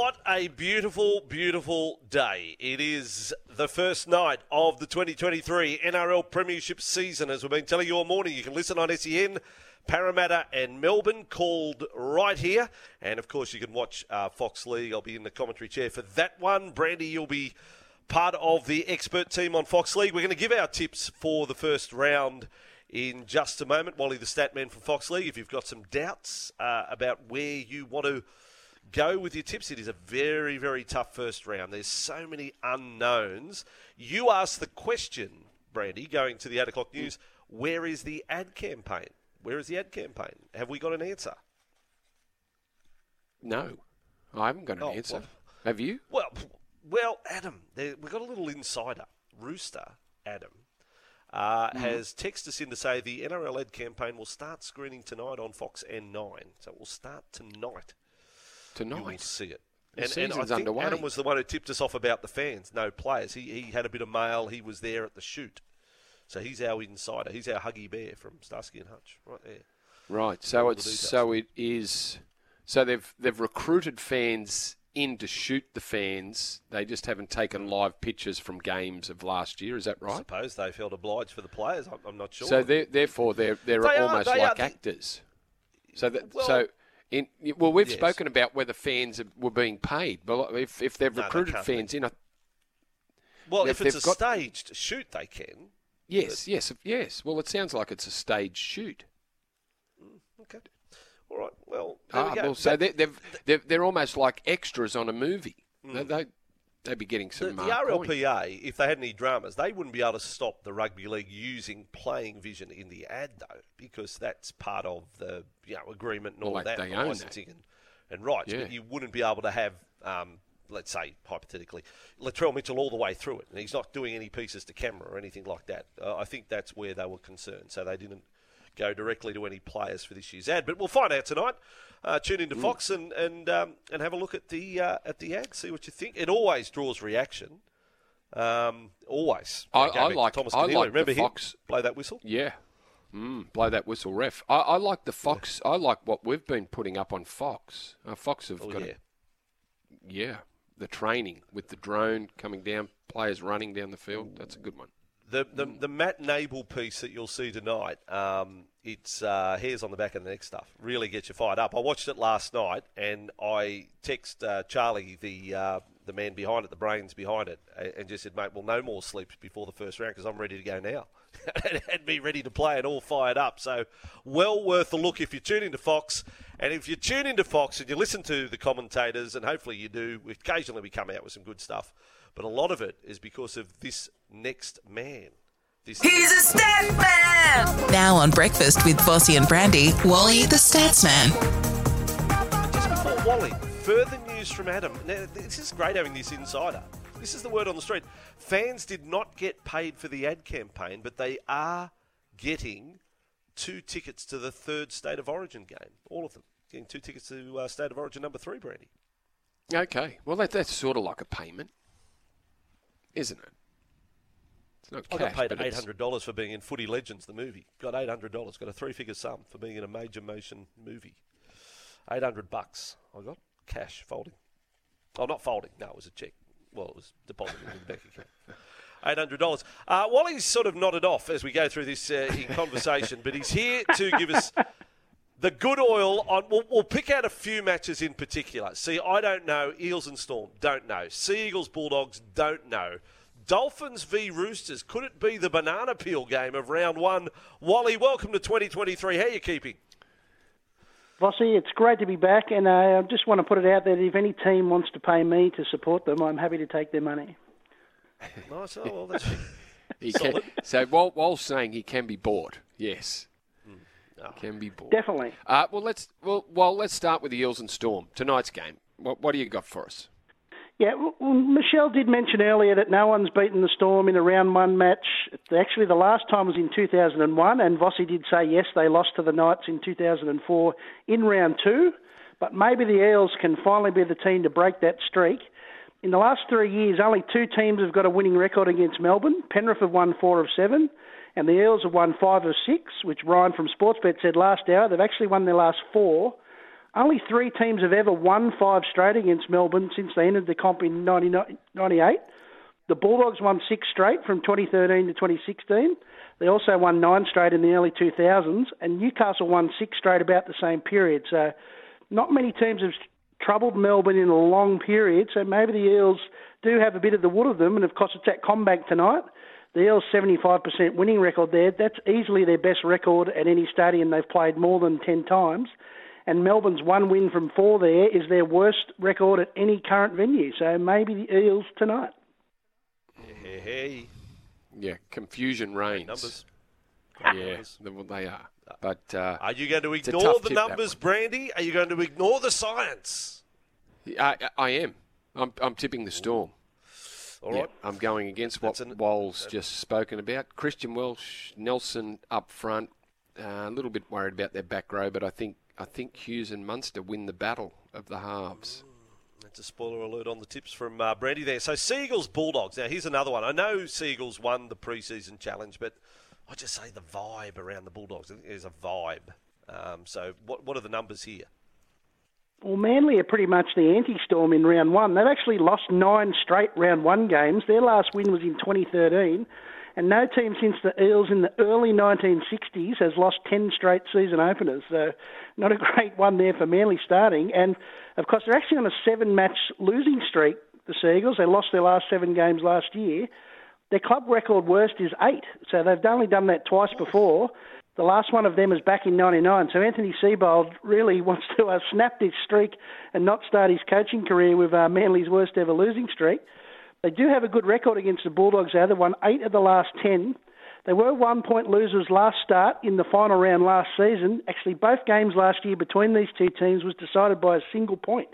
What a beautiful, beautiful day. It is the first night of the 2023 NRL Premiership season. As we've been telling you all morning, you can listen on SEN, Parramatta and Melbourne, called right here. And of course, you can watch uh, Fox League. I'll be in the commentary chair for that one. Brandy, you'll be part of the expert team on Fox League. We're going to give our tips for the first round in just a moment. Wally, the stat man from Fox League, if you've got some doubts uh, about where you want to go with your tips. It is a very, very tough first round. There's so many unknowns. You asked the question, Brandy, going to the 8 o'clock news where is the ad campaign? Where is the ad campaign? Have we got an answer? No, I haven't got an Oh, answer. well- Have you? Well, well, Adam, we've got a little insider. Rooster Adam uh, has texted us in to say the NRL ad campaign will start screening tonight on Fox N9. So it will start tonight. You will see it. The And, and I think underway. Adam was the one who tipped us off about the fans, no players. He, he had a bit of mail. He was there at the shoot. So he's our insider. He's our Huggy Bear from Starsky and Hutch, right there. Right. So it's so it is. So they've they've recruited fans in to shoot the fans. They just haven't taken live pictures from games of last year. Is that right? I suppose they felt obliged for the players. I'm, I'm not sure. So they're, therefore they're they're They are- almost they like are- actors. So that Well- so. In, well, we've Yes. spoken about whether fans were being paid. But if, if they've No, recruited be. fans in, well, they've- if it's a got- staged shoot, they can. yes, yes, yes. Well, it sounds like it's a staged shoot. Okay. All right. Well, there Ah, we well, so That- they, they've, they're, they're almost like extras on a movie. They, they, they'd be getting the, some the uh, point. RLPA, if they had any dramas, they wouldn't be able to stop the rugby league using playing vision in the ad, though, because that's part of the you know agreement and all Well, that, they and own that. licensing and, and rights. Yeah. But you wouldn't be able to have, um, let's say, hypothetically, Latrell Mitchell all the way through it, and he's not doing any pieces to camera or anything like that. Uh, I think that's where they were concerned, so they didn't go directly to any players for this year's ad. But we'll find out tonight. Uh, tune Mm. into Fox and and um, and have a look at the uh, at the ad. See what you think. It always draws reaction. Um, always. I- I like- Thomas I Keneally. like the Remember him? Fox- Blow that whistle. Yeah. Mm, blow that whistle, ref. I, I like the Fox. I like what we've been putting up on Fox. Uh, Fox have Oh got, yeah. a, yeah, the training with the drone coming down, players running down the field. That's a good one. The, the the Matt Nable piece that you'll see tonight, um, it's uh, hairs on the back of the neck stuff. Really gets you fired up. I watched it last night, and I text uh, Charlie, the uh, the man behind it, the brains behind it, and just said, "Mate, well, no more sleep before the first round because I'm ready to go now." and had me ready to play and all fired up. So, well worth a look if you tune into Fox, and if you tune into Fox and you listen to the commentators, and hopefully you do. Occasionally, we come out with some good stuff, but a lot of it is because of this next man. This He's a stat man. Now on breakfast with Vossi and Brandy, Wally the stats man. Just before Wally, further news from Adam. Now, this is great having this insider. This is the word on the street. Fans did not get paid for the ad campaign, but they are getting two tickets to the third State of Origin game. All of them. Getting two tickets to uh, State of Origin number three, Brandy. Okay. Well, that, that's sort of like a payment, isn't it? It's not I cash, got paid eight hundred dollars for being in Footy Legends, the movie. Got eight hundred dollars. Got a three-figure sum for being in a major motion movie. Eight hundred bucks. I got cash folding. Oh, not folding. No, it was a check. Well, it was deposited in the bank account. Eight hundred dollars. Uh, Wally's sort of nodded off as we go through this uh, in conversation, but he's here to give us the good oil on. We'll, we'll pick out a few matches in particular. See, I don't know. Eels and Storm, don't know. Sea Eagles, Bulldogs, don't know. Dolphins v Roosters, could it be the banana peel game of round one? Wally, welcome to 2023. How are you keeping? Vossi, it's great to be back, and uh, I just want to put it out there that if any team wants to pay me to support them, I'm happy to take their money. Nice. Oh, well, that's. He can, so while, while saying he can be bought, yes, Oh. can be bought. Definitely. Uh, well, let's well, well, let's start with the Eels and Storm tonight's game. What, what do you got for us? Yeah, well, Michelle did mention earlier that no one's beaten the Storm in a round one match. Actually, the last time was in 2001, and Vossi did say yes, they lost to the Knights in 2004 in round two. But maybe the Eels can finally be the team to break that streak. In the last three years, only two teams have got a winning record against Melbourne. Penrith have won four of seven, and the Eels have won five of six, which Ryan from Sportsbet said last hour. They've actually won their last four. Only three teams have ever won five straight against Melbourne since they entered the comp in 1998. The Bulldogs won six straight from 2013 to 2016. They also won nine straight in the early 2000s, and Newcastle won six straight about the same period. So, not many teams have troubled Melbourne in a long period. So maybe the Eels do have a bit of the wood of them, and of course it's at CommBank tonight. The Eels' 75% winning record there, that's easily their best record at any stadium they've played more than 10 times and Melbourne's one win from four there is their worst record at any current venue. So maybe the Eels tonight. Hey, hey. Yeah, confusion reigns. Numbers. Yeah, they are. But uh, are you going to ignore the numbers, Brandy? Are you going to ignore the science? I, I am. I'm, I'm tipping the storm. All right. I'm going against what an, Wal's uh, just spoken about. Christian Welch, Nelson up front. Uh, a little bit worried about their back row, but I think I think Hughes and Munster win the battle of the halves. That's a spoiler alert on the tips from uh, Brandy there. So Sea Eagles Bulldogs. Now here's another one. I know Sea Eagles won the preseason challenge, but I just say the vibe around the Bulldogs. I think there's a vibe. Um, so what what are the numbers here? Well, Manly are pretty much the anti-storm in round one. They've actually lost nine straight round one games. Their last win was in 2013 and no team since the Eels in the early 1960s has lost 10 straight season openers. So, not a great one there for Manly starting. And, of course, they're actually on a seven match losing streak, the Sea Eagles. They lost their last seven games last year. Their club record worst is eight. So, they've only done that twice before. The last one of them is back in 99. So Anthony Seibold really wants to uh, snap this streak and not start his coaching career with uh, Manly's worst ever losing streak. They do have a good record against the Bulldogs, though. They won eight of the last ten. They were one point losers last start in the final round last season. Actually, both games last year between these two teams was decided by a single point.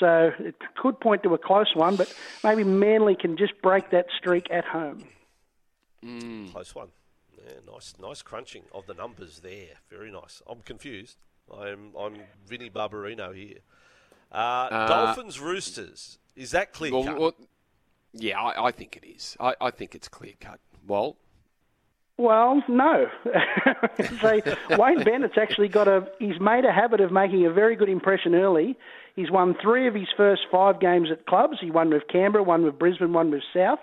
So it could point to a close one, but maybe Manly can just break that streak at home. Mm. Close one. Yeah, nice, nice crunching of the numbers there. Very nice. I'm confused. I'm I'm Vinny Barbarino here. Uh, uh, Dolphins Roosters. Is that clear well, cut? Well, yeah, I, I think it is. I, I think it's clear cut. Walt? Well, no. so Wayne Bennett's actually got a. He's made a habit of making a very good impression early. He's won three of his first five games at clubs. He won with Canberra, one with Brisbane, one with South.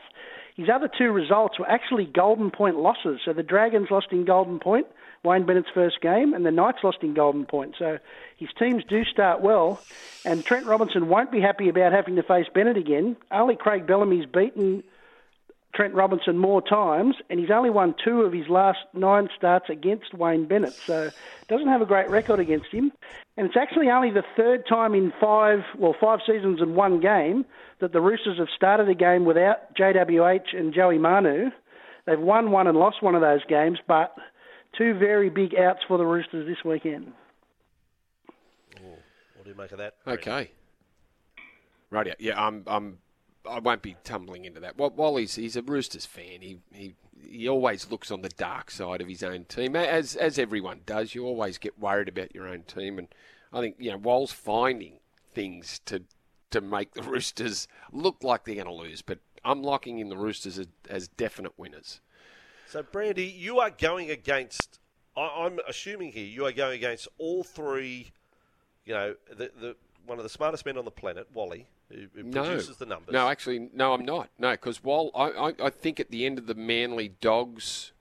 His other two results were actually Golden Point losses. So the Dragons lost in Golden Point, Wayne Bennett's first game, and the Knights lost in Golden Point. So his teams do start well, and Trent Robinson won't be happy about having to face Bennett again. Only Craig Bellamy's beaten Trent Robinson more times, and he's only won two of his last nine starts against Wayne Bennett, so doesn't have a great record against him. And it's actually only the third time in five, well, five seasons and one game that the Roosters have started a game without JWH and Joey Manu. They've won one and lost one of those games, but two very big outs for the Roosters this weekend. Oh, what do you make of that? Okay. Right, yeah, I'm, I'm, I won't be tumbling into that. While he's, he's a Roosters fan, he, he, he always looks on the dark side of his own team, as, as everyone does. You always get worried about your own team, and I think, you know, Wal's finding things to, to make the Roosters look like they're going to lose, but I'm locking in the Roosters as, as definite winners. So, Brandy, you are going against. I, am assuming here you are going against all three. You know, the, the one of the smartest men on the planet, Wally, who, who no. produces the numbers. No, actually, no, I'm not. No, because while I, I, I think at the end of the Manly Dogs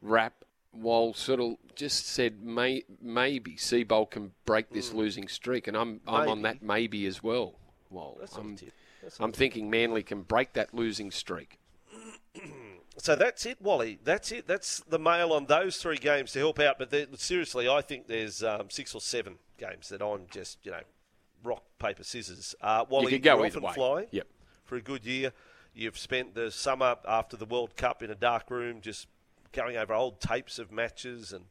wrap, Wall sort of just said may, maybe Seibold can break this mm. losing streak, and I'm I'm on that maybe as well. Wall, I'm, I'm thinking Manly can break that losing streak. So that's it, Wally. That's it. That's the mail on those three games to help out. But seriously, I think there's um, six or seven games that I'm just, you know, rock, paper, scissors. Uh, Wally, you can go often way. fly yep. for a good year. You've spent the summer after the World Cup in a dark room just going over old tapes of matches and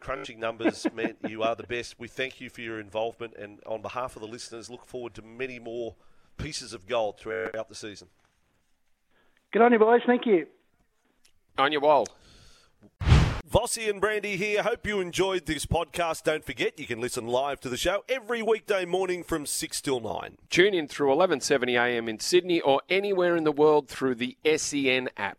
crunching numbers meant you are the best. We thank you for your involvement, and on behalf of the listeners, look forward to many more pieces of gold throughout the season. Good on you, boys. Thank you. On your wall. Vossi and Brandy here. Hope you enjoyed this podcast. Don't forget, you can listen live to the show every weekday morning from 6 till 9. Tune in through 11:70 a.m. in Sydney or anywhere in the world through the SEN app.